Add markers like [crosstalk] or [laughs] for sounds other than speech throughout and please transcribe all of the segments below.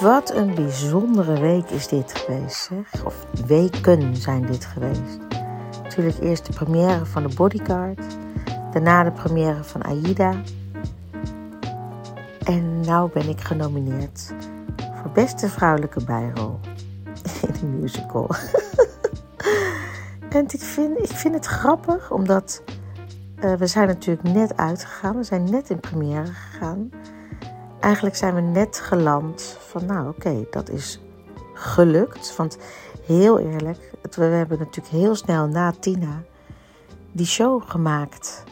Wat een bijzondere week is dit geweest, zeg. Of weken zijn dit geweest. Natuurlijk eerst de première van de Bodyguard. Daarna de première van Aida. En nou ben ik genomineerd voor beste vrouwelijke bijrol in een musical. [laughs] en ik vind, ik vind het grappig, omdat uh, we zijn natuurlijk net uitgegaan. We zijn net in première gegaan. Eigenlijk zijn we net geland van, nou oké, dat is gelukt. Want heel eerlijk, we hebben natuurlijk heel snel na Tina die show gemaakt.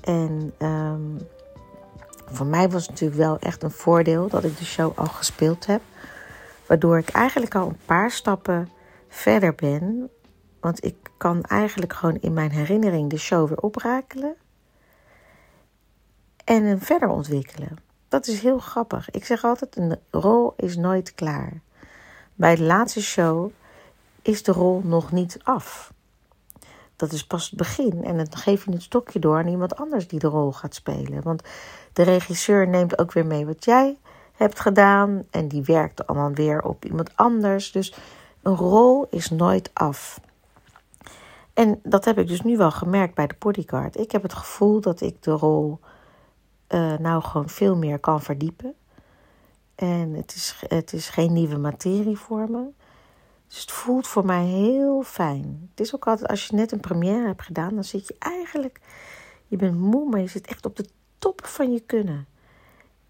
En um, voor mij was het natuurlijk wel echt een voordeel dat ik de show al gespeeld heb. Waardoor ik eigenlijk al een paar stappen verder ben. Want ik kan eigenlijk gewoon in mijn herinnering de show weer oprakelen. En hem verder ontwikkelen. Dat is heel grappig. Ik zeg altijd: een rol is nooit klaar. Bij de laatste show is de rol nog niet af. Dat is pas het begin. En dan geef je het stokje door aan iemand anders die de rol gaat spelen. Want de regisseur neemt ook weer mee wat jij hebt gedaan. En die werkt dan weer op iemand anders. Dus een rol is nooit af. En dat heb ik dus nu wel gemerkt bij de bodyguard. Ik heb het gevoel dat ik de rol uh, nou gewoon veel meer kan verdiepen. En het is, het is geen nieuwe materie voor me. Dus het voelt voor mij heel fijn. Het is ook altijd, als je net een première hebt gedaan, dan zit je eigenlijk, je bent moe, maar je zit echt op de top van je kunnen.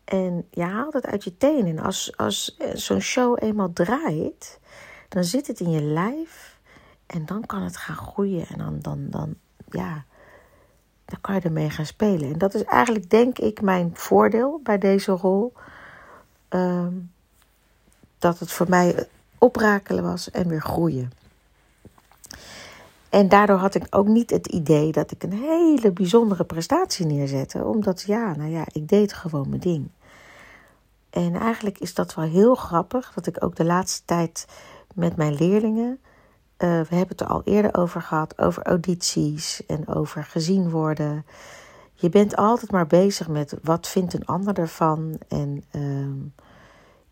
En je haalt het uit je tenen. En als, als zo'n show eenmaal draait, dan zit het in je lijf. En dan kan het gaan groeien. En dan, dan, dan, ja, dan kan je ermee gaan spelen. En dat is eigenlijk, denk ik, mijn voordeel bij deze rol. Ehm, dat het voor mij oprakelen was en weer groeien. En daardoor had ik ook niet het idee dat ik een hele bijzondere prestatie neerzette. Omdat ja, nou ja, ik deed gewoon mijn ding. En eigenlijk is dat wel heel grappig dat ik ook de laatste tijd met mijn leerlingen. Uh, we hebben het er al eerder over gehad, over audities en over gezien worden. Je bent altijd maar bezig met wat vindt een ander ervan en uh,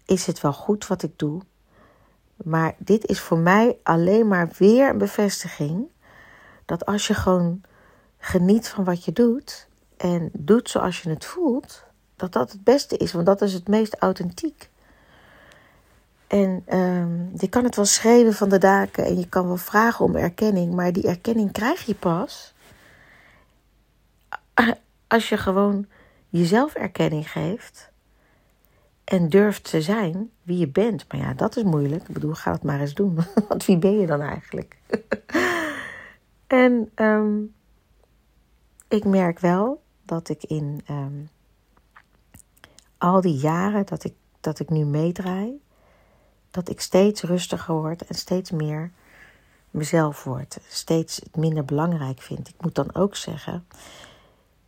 is het wel goed wat ik doe. Maar dit is voor mij alleen maar weer een bevestiging dat als je gewoon geniet van wat je doet en doet zoals je het voelt, dat dat het beste is, want dat is het meest authentiek. En um, je kan het wel schreeuwen van de daken en je kan wel vragen om erkenning, maar die erkenning krijg je pas als je gewoon jezelf erkenning geeft en durft te zijn wie je bent. Maar ja, dat is moeilijk. Ik bedoel, ga het maar eens doen. [laughs] Want wie ben je dan eigenlijk? [laughs] en um, ik merk wel dat ik in um, al die jaren dat ik, dat ik nu meedraai, dat ik steeds rustiger word en steeds meer mezelf word. Steeds het minder belangrijk vind. Ik moet dan ook zeggen,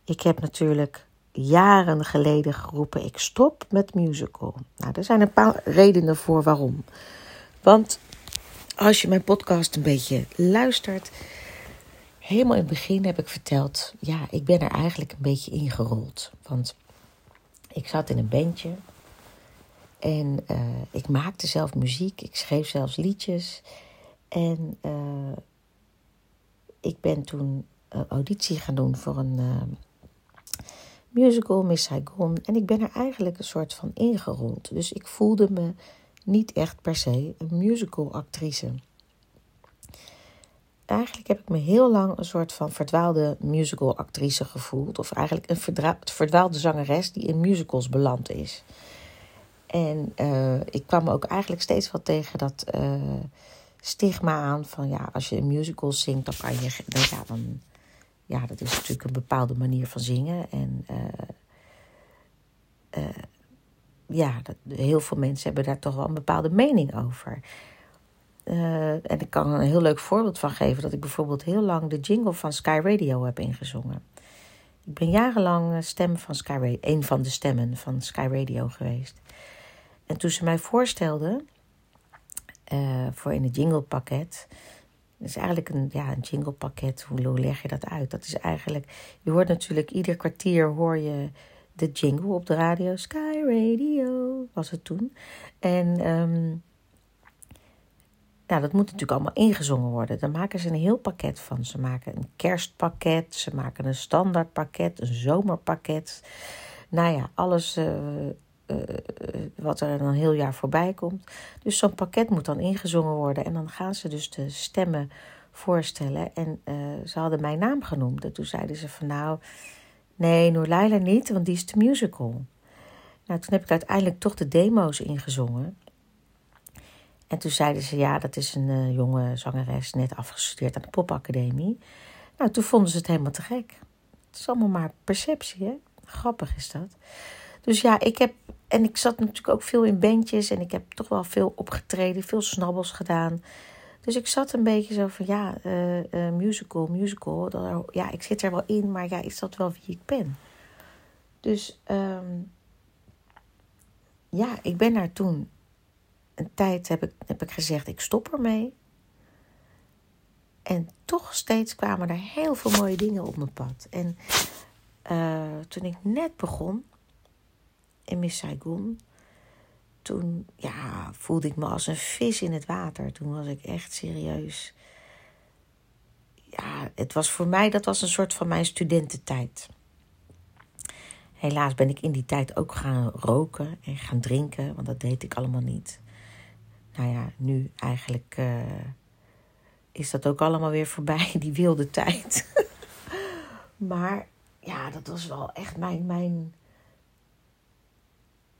ik heb natuurlijk jaren geleden geroepen: ik stop met musical. Nou, er zijn een paar redenen voor waarom. Want als je mijn podcast een beetje luistert, helemaal in het begin heb ik verteld: ja, ik ben er eigenlijk een beetje ingerold. Want ik zat in een bandje en uh, ik maakte zelf muziek, ik schreef zelfs liedjes. En uh, ik ben toen een auditie gaan doen voor een. Musical Miss Saigon. En ik ben er eigenlijk een soort van ingerold. Dus ik voelde me niet echt per se een musical actrice. Eigenlijk heb ik me heel lang een soort van verdwaalde musical actrice gevoeld. Of eigenlijk een verdwaalde zangeres die in musicals beland is. En uh, ik kwam ook eigenlijk steeds wel tegen dat uh, stigma aan van ja, als je een musical zingt, dan kan je. Dan, ja, dat is natuurlijk een bepaalde manier van zingen. En uh, ja, dat, heel veel mensen hebben daar toch wel een bepaalde mening over. En ik kan een heel leuk voorbeeld van geven dat ik bijvoorbeeld heel lang de jingle van Sky Radio heb ingezongen. Ik ben jarenlang stem van Sky Radio, een van de stemmen van Sky Radio geweest. En toen ze mij voorstelden uh, voor in het jinglepakket, dat is eigenlijk een, ja, een jinglepakket. Hoe leg je dat uit? Dat is eigenlijk, je hoort natuurlijk ieder kwartier hoor je de jingle op de radio. Sky Radio was het toen. En um, dat moet natuurlijk allemaal ingezongen worden. Daar maken ze een heel pakket van. Ze maken een kerstpakket, ze maken een standaardpakket, een zomerpakket. Nou ja, alles uh, uh, wat er een heel jaar voorbij komt. Dus zo'n pakket moet dan ingezongen worden. En dan gaan ze dus de stemmen voorstellen. En uh, ze hadden mijn naam genoemd. En toen zeiden ze van nou, nee, Noorlaila niet, want die is de musical. Nou, toen heb ik uiteindelijk toch de demo's ingezongen. En toen zeiden ze, ja, dat is een uh, jonge zangeres, net afgestudeerd aan de popacademie. Nou, toen vonden ze het helemaal te gek. Het is allemaal maar perceptie, hè? Grappig is dat. Dus ja, ik heb, en ik zat natuurlijk ook veel in bandjes en ik heb toch wel veel opgetreden, veel snabbels gedaan. Dus ik zat een beetje zo van, ja, uh, musical, musical. Ja, ik zit er wel in, maar ja, is dat wel wie ik ben? Dus um, ja, ik ben daar toen een tijd heb ik, heb ik gezegd, ik stop ermee. En toch steeds kwamen er heel veel mooie dingen op mijn pad. En uh, toen ik net begon in Miss Saigon, toen ja, voelde ik me als een vis in het water. Toen was ik echt serieus. Ja, het was voor mij, dat was een soort van mijn studententijd. Helaas ben ik in die tijd ook gaan roken en gaan drinken, want dat deed ik allemaal niet nou ja, nu eigenlijk uh, is dat ook allemaal weer voorbij, [laughs] die wilde tijd. [laughs] maar ja, dat was wel echt mijn, mijn.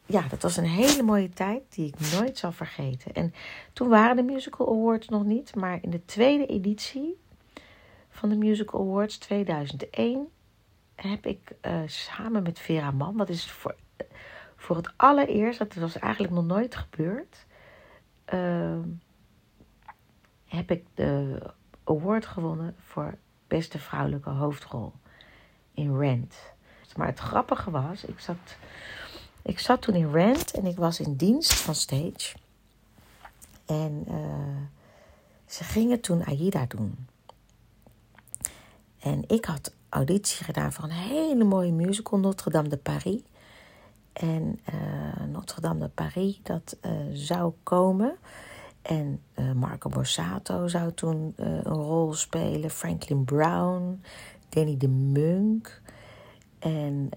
Ja, dat was een hele mooie tijd die ik nooit zal vergeten. En toen waren de Musical Awards nog niet, maar in de tweede editie van de Musical Awards 2001 heb ik uh, samen met Vera Mann, dat is voor, voor het allereerst, dat was eigenlijk nog nooit gebeurd, uh, heb ik de award gewonnen voor beste vrouwelijke hoofdrol in Rent. Maar het grappige was, ik zat, ik zat toen in Rent en ik was in dienst van Stage. En uh, ze gingen toen Aida doen. En ik had auditie gedaan voor een hele mooie musical, Notre Dame de Paris. En uh, Notre Dame de Paris, dat uh, zou komen. En Marco Borsato zou toen een rol spelen. Franklin Brown, Danny de Munk. En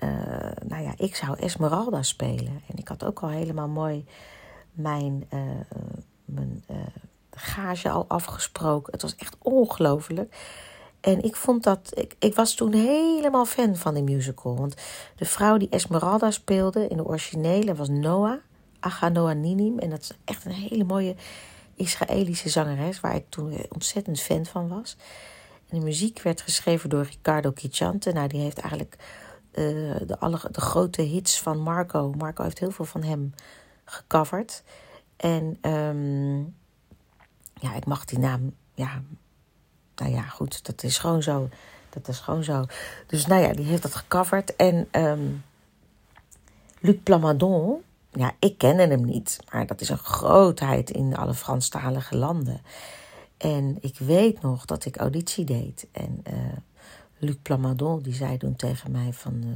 nou ja, ik zou Esmeralda spelen. En ik had ook al helemaal mooi mijn, mijn gage al afgesproken. Het was echt ongelooflijk. En ik vond dat. Ik, ik was toen helemaal fan van die musical. Want de vrouw die Esmeralda speelde in de originele was Noah. Noah Ninim. En dat is echt een hele mooie Israëlische zangeres. Waar ik toen ontzettend fan van was. En de muziek werd geschreven door Ricardo Kicciante. Nou, die heeft eigenlijk uh, de, alle, de grote hits van Marco. Marco heeft heel veel van hem gecoverd. En um, ja, ik mag die naam. Ja, nou ja, goed, dat is gewoon zo. Dat is gewoon zo. Dus nou ja, die heeft dat gecoverd. En um, Luc Plamadon, ja, ik kende hem niet. Maar dat is een grootheid in alle Franstalige landen. En ik weet nog dat ik auditie deed. En uh, Luc Plamadon, die zei toen tegen mij van... Uh,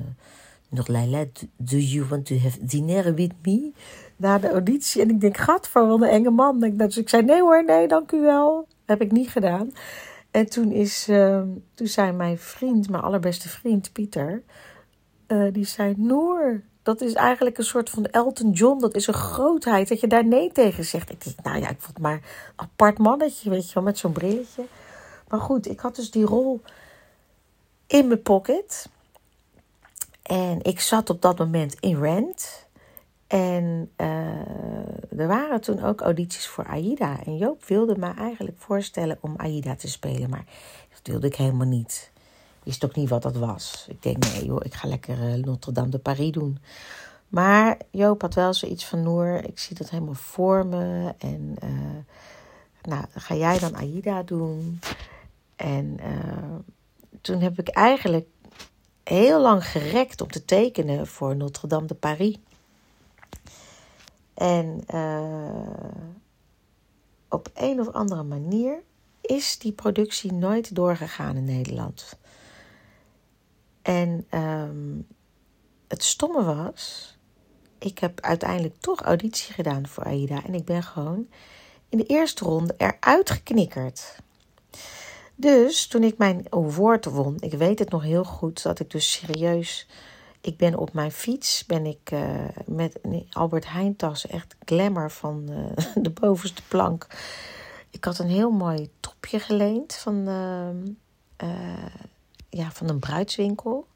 nog Leila, do you want to have dinner with me? Na de auditie. En ik denk, gat, voor wat een enge man. Dus ik zei, nee hoor, nee, dank u wel. Heb ik niet gedaan. En toen, is, uh, toen zei mijn vriend, mijn allerbeste vriend Pieter, uh, die zei: Noor, dat is eigenlijk een soort van Elton John. Dat is een grootheid dat je daar nee tegen zegt. Ik dacht, nou ja, ik vond maar een apart mannetje, weet je wel, met zo'n brilletje. Maar goed, ik had dus die rol in mijn pocket. En ik zat op dat moment in Rent. En uh, er waren toen ook audities voor Aida. En Joop wilde me eigenlijk voorstellen om Aida te spelen. Maar dat wilde ik helemaal niet. Wist ook niet wat dat was. Ik denk, nee joh, ik ga lekker uh, Notre Dame de Paris doen. Maar Joop had wel zoiets van, Noor, ik zie dat helemaal voor me. En uh, nou, ga jij dan Aida doen? En toen heb ik eigenlijk heel lang gerekt om te tekenen voor Notre Dame de Paris. En uh, op een of andere manier is die productie nooit doorgegaan in Nederland. En um, het stomme was, ik heb uiteindelijk toch auditie gedaan voor Aida. En ik ben gewoon in de eerste ronde eruit geknikkerd. Dus toen ik mijn award won, ik weet het nog heel goed, dat ik dus serieus. Ik ben op mijn fiets, ben ik uh, met Albert Heijn tas, echt glamour van uh, [laughs] de bovenste plank. Ik had een heel mooi topje geleend van, uh, ja, van een bruidswinkel.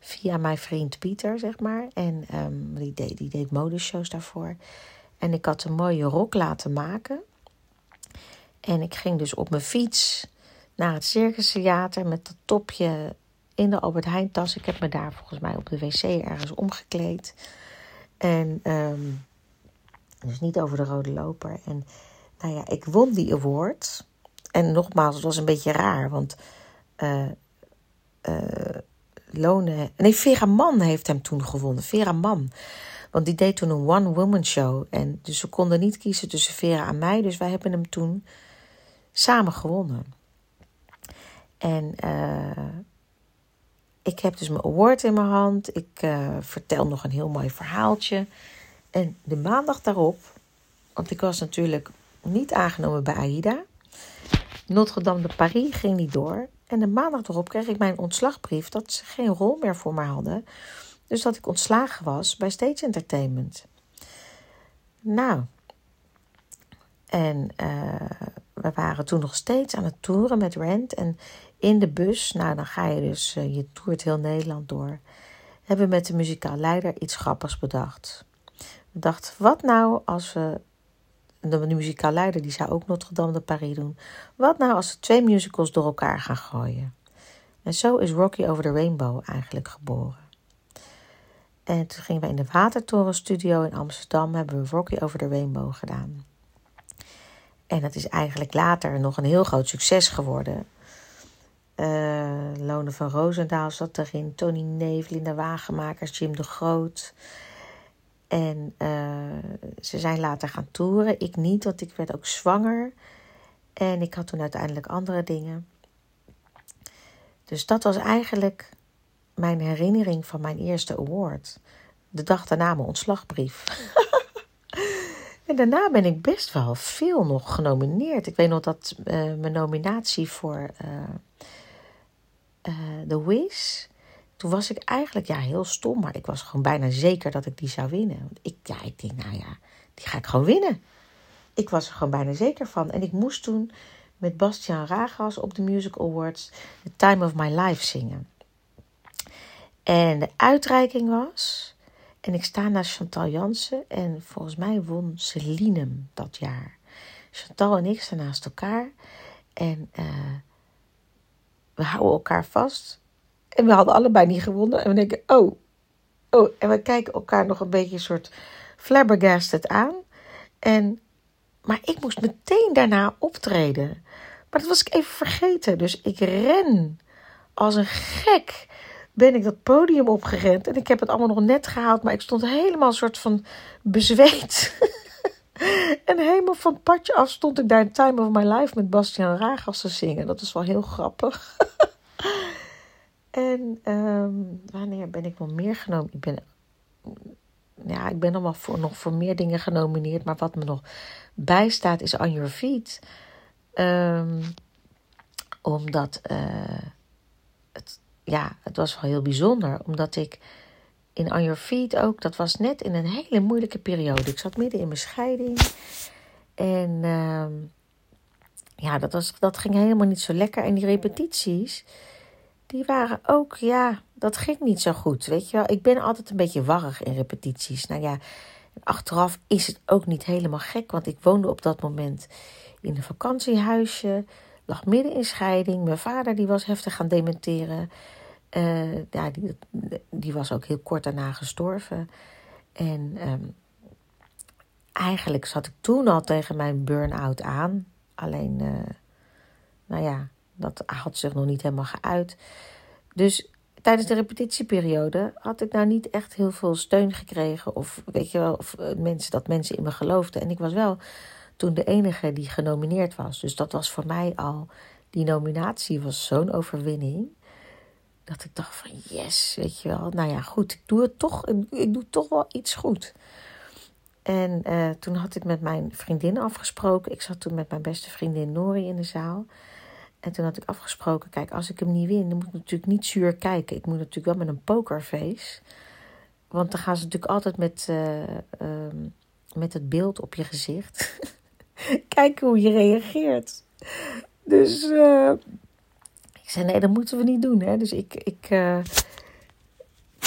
Via mijn vriend Pieter, zeg maar. En um, die, deed, die deed modeshows daarvoor. En ik had een mooie rok laten maken. En ik ging dus op mijn fiets naar het Circus Theater met dat topje in de Albert Heijn tas. Ik heb me daar volgens mij op de wc ergens omgekleed. En um, dus niet over de rode loper. En nou ja, ik won die award. En nogmaals, het was een beetje raar, want uh, uh, Lone. Nee, Vera Mann heeft hem toen gewonnen. Vera Mann. Want die deed toen een one-woman show. En dus ze konden niet kiezen tussen Vera en mij. Dus wij hebben hem toen samen gewonnen. En uh, ik heb dus mijn award in mijn hand. Ik uh, vertel nog een heel mooi verhaaltje. En de maandag daarop, want ik was natuurlijk niet aangenomen bij AIDA. Notre Dame de Paris ging niet door. En de maandag erop kreeg ik mijn ontslagbrief dat ze geen rol meer voor me hadden. Dus dat ik ontslagen was bij Stage Entertainment. Nou, en uh, we waren toen nog steeds aan het toeren met Rent. En in de bus, nou dan ga je dus, uh, je toert heel Nederland door. Hebben we met de muzikaal leider iets grappigs bedacht. We dachten, wat nou als we. De muzikaal leider die zou ook Notre Dame de Paris doen. Wat nou als we twee musicals door elkaar gaan gooien? En zo is Rocky Over the Rainbow eigenlijk geboren. En toen gingen we in de Watertorenstudio in Amsterdam, hebben we Rocky Over the Rainbow gedaan. En dat is eigenlijk later nog een heel groot succes geworden. Uh, Lone van Roosendaal zat erin, Tony Neef, Linda Wagenmakers, Jim de Groot. En uh, ze zijn later gaan toeren. Ik niet, want ik werd ook zwanger. En ik had toen uiteindelijk andere dingen. Dus dat was eigenlijk mijn herinnering van mijn eerste award. De dag daarna mijn ontslagbrief. [laughs] En daarna ben ik best wel veel nog genomineerd. Ik weet nog dat uh, mijn nominatie voor uh, uh, The Wiz. Toen was ik eigenlijk ja, heel stom, maar ik was gewoon bijna zeker dat ik die zou winnen. Ik, ja, ik denk, nou ja, die ga ik gewoon winnen. Ik was er gewoon bijna zeker van. En ik moest toen met Bastiaan Ragas op de Music Awards The Time of My Life zingen. En de uitreiking was en ik sta naast Chantal Jansen en volgens mij won Celine dat jaar. Chantal en ik staan naast elkaar en uh, we houden elkaar vast. En we hadden allebei niet gewonnen. En we denken, oh, oh. En we kijken elkaar nog een beetje een soort flabbergasted aan. En, maar ik moest meteen daarna optreden. Maar dat was ik even vergeten. Dus ik ren als een gek ben ik dat podium opgerend. En ik heb het allemaal nog net gehaald, maar ik stond helemaal een soort van bezweet. [laughs] en helemaal van het padje af stond ik daar in Time of My Life met Bastiaan Ragas te zingen. Dat is wel heel grappig. [laughs] en um, wanneer ben ik wel meer genomen? Ik ben, ja, ik ben allemaal voor, nog voor meer dingen genomineerd. Maar wat me nog bijstaat is On Your Feet. Um, omdat uh, het ja, het was wel heel bijzonder, omdat ik in On Your Feet ook, dat was net in een hele moeilijke periode. Ik zat midden in mijn scheiding en uh, ja, dat, was, dat ging helemaal niet zo lekker. En die repetities, die waren ook, ja, dat ging niet zo goed, weet je wel. Ik ben altijd een beetje warrig in repetities. Nou ja, achteraf is het ook niet helemaal gek, want ik woonde op dat moment in een vakantiehuisje lag midden in scheiding. Mijn vader die was heftig gaan dementeren. Uh, ja, die, die, was ook heel kort daarna gestorven. En um, eigenlijk zat ik toen al tegen mijn burn-out aan. Alleen, uh, nou ja, dat had zich nog niet helemaal geuit. Dus tijdens de repetitieperiode had ik nou niet echt heel veel steun gekregen. Of weet je wel, of, uh, mensen, dat mensen in me geloofden. En ik was wel toen de enige die genomineerd was. Dus dat was voor mij al, die nominatie was zo'n overwinning. Dat ik dacht van yes, weet je wel. Nou ja, goed, ik doe het toch, ik doe toch wel iets goed. En uh, toen had ik met mijn vriendin afgesproken. Ik zat toen met mijn beste vriendin Nori in de zaal. En toen had ik afgesproken, kijk, als ik hem niet win, dan moet ik natuurlijk niet zuur kijken. Ik moet natuurlijk wel met een pokerface. Want dan gaan ze natuurlijk altijd met, uh, uh, met het beeld op je gezicht. [laughs] kijken hoe je reageert. Dus uh, ik zei, nee, dat moeten we niet doen. Hè? Dus ik, ik,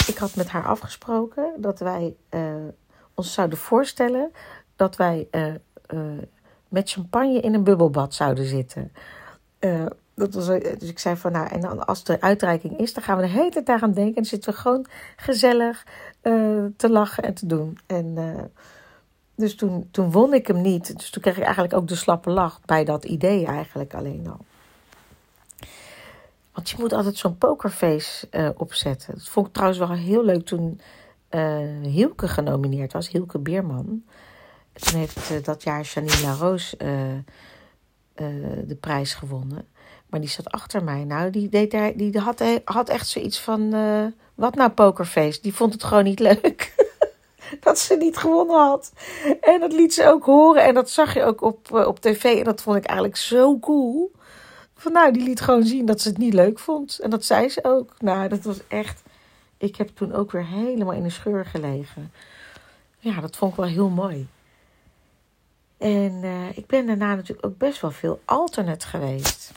ik had met haar afgesproken dat wij ons zouden voorstellen dat wij met champagne in een bubbelbad zouden zitten. Dat was, dus ik zei van nou, en dan als de uitreiking is, dan gaan we de hele tijd daar aan denken. En dan zitten we gewoon gezellig te lachen en te doen. En dus toen, toen won ik hem niet. Dus toen kreeg ik eigenlijk ook de slappe lach bij dat idee eigenlijk alleen al. Want je moet altijd zo'n pokerface uh, opzetten. Dat vond ik trouwens wel heel leuk toen Hielke genomineerd was, Hielke Beerman. Toen heeft dat jaar Janine Laroos uh, de prijs gewonnen. Maar die zat achter mij. Nou, die, deed daar, die had, had echt zoiets van: uh, wat nou pokerface? Die vond het gewoon niet leuk. [laughs] dat ze niet gewonnen had. En dat liet ze ook horen. En dat zag je ook op, uh, op tv. En dat vond ik eigenlijk zo cool. Van nou, die liet gewoon zien dat ze het niet leuk vond. En dat zei ze ook. Nou, dat was echt. Ik heb toen ook weer helemaal in de scheur gelegen. Ja, dat vond ik wel heel mooi. En uh, ik ben daarna natuurlijk ook best wel veel alternate geweest.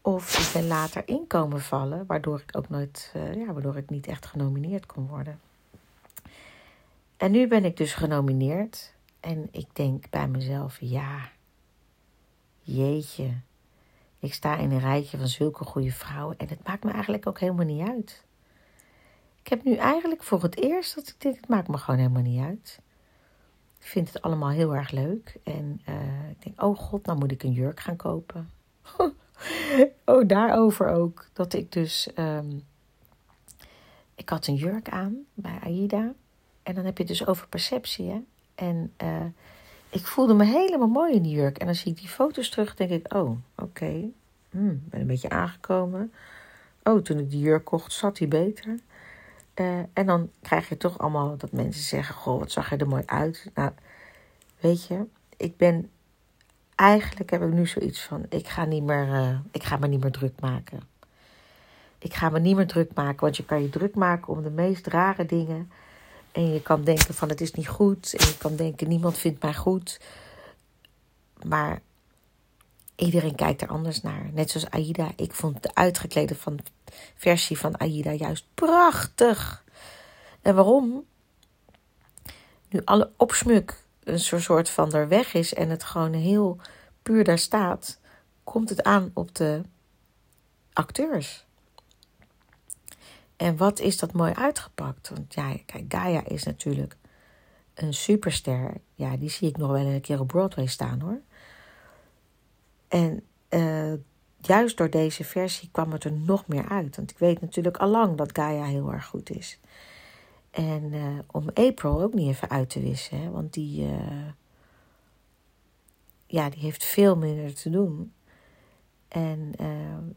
Of ik ben later inkomen vallen, waardoor ik ook nooit, uh, ja, waardoor ik niet echt genomineerd kon worden. En nu ben ik dus genomineerd. En ik denk bij mezelf, ja, jeetje. Ik sta in een rijtje van zulke goede vrouwen. En het maakt me eigenlijk ook helemaal niet uit. Ik heb nu eigenlijk voor het eerst dat ik denk, het maakt me gewoon helemaal niet uit. Ik vind het allemaal heel erg leuk. En uh, ik denk, oh god, nou moet ik een jurk gaan kopen. [laughs] oh, daarover ook. Dat ik dus. Um, ik had een jurk aan bij Aida. En dan heb je het dus over perceptie. Hè? En uh, ik voelde me helemaal mooi in die jurk. En dan zie ik die foto's terug, denk ik, oh, oké. Okay. Hmm, ben een beetje aangekomen. Oh, toen ik die jurk kocht, zat hij beter. Uh, en dan krijg je toch allemaal dat mensen zeggen: Goh, wat zag je er mooi uit. Nou, weet je, ik ben. Eigenlijk heb ik nu zoiets van: ik ga, niet meer, uh, ik ga me niet meer druk maken. Ik ga me niet meer druk maken, want je kan je druk maken om de meest rare dingen. En je kan denken: van het is niet goed. En je kan denken: niemand vindt mij goed. Maar iedereen kijkt er anders naar. Net zoals Aida. Ik vond de uitgeklede van versie van Aida juist prachtig. En waarom? Nu alle opsmuk een soort van er weg is en het gewoon heel puur daar staat, komt het aan op de acteurs. En wat is dat mooi uitgepakt? Want ja, kijk, Gaia is natuurlijk een superster. Ja, die zie ik nog wel een keer op Broadway staan hoor. En uh, juist door deze versie kwam het er nog meer uit. Want ik weet natuurlijk allang dat Gaia heel erg goed is. En uh, om April ook niet even uit te wissen, hè, want die, uh, ja, die heeft veel minder te doen. En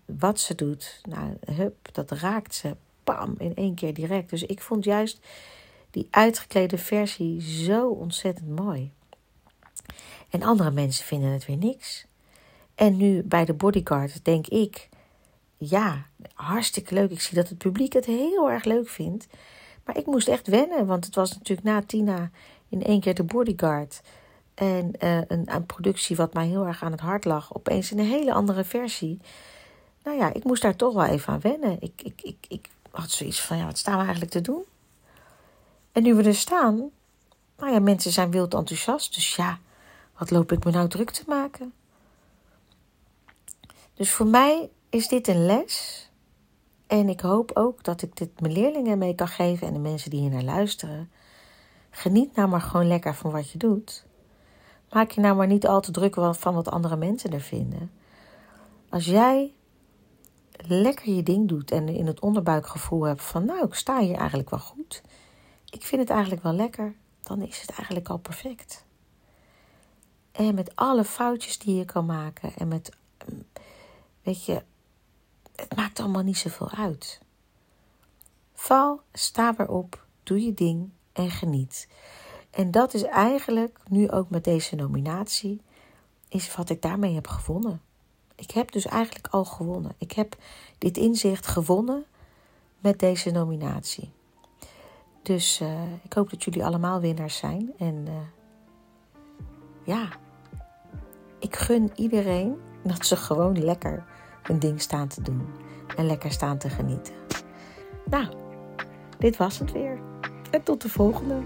wat ze doet, nou, hup, dat raakt ze, pam, in één keer direct. Dus ik vond juist die uitgeklede versie zo ontzettend mooi. En andere mensen vinden het weer niks. En nu bij de bodyguard denk ik, ja, hartstikke leuk. Ik zie dat het publiek het heel erg leuk vindt. Maar ik moest echt wennen, want het was natuurlijk na Tina in één keer de bodyguard. En uh, een, een, productie wat mij heel erg aan het hart lag, opeens een hele andere versie. Nou ja, ik moest daar toch wel even aan wennen. Ik, ik, ik, ik had zoiets van, ja, wat staan we eigenlijk te doen? En nu we er staan, nou ja, mensen zijn wild enthousiast. Dus ja, wat loop ik me nou druk te maken? Dus voor mij is dit een les. En ik hoop ook dat ik dit mijn leerlingen mee kan geven en de mensen die hier naar luisteren. Geniet nou maar gewoon lekker van wat je doet. Maak je nou maar niet al te druk van wat andere mensen er vinden. Als jij lekker je ding doet en in het onderbuikgevoel hebt van nou, ik sta hier eigenlijk wel goed. Ik vind het eigenlijk wel lekker. Dan is het eigenlijk al perfect. En met alle foutjes die je kan maken en met Weet je, het maakt allemaal niet zoveel uit. Val, sta weer op, doe je ding en geniet. En dat is eigenlijk nu ook met deze nominatie, is wat ik daarmee heb gewonnen. Ik heb dus eigenlijk al gewonnen. Ik heb dit inzicht gewonnen met deze nominatie. Dus uh, ik hoop dat jullie allemaal winnaars zijn. En uh, ja, ik gun iedereen dat ze gewoon lekker hun ding staan te doen. En lekker staan te genieten. Nou, dit was het weer. En tot de volgende.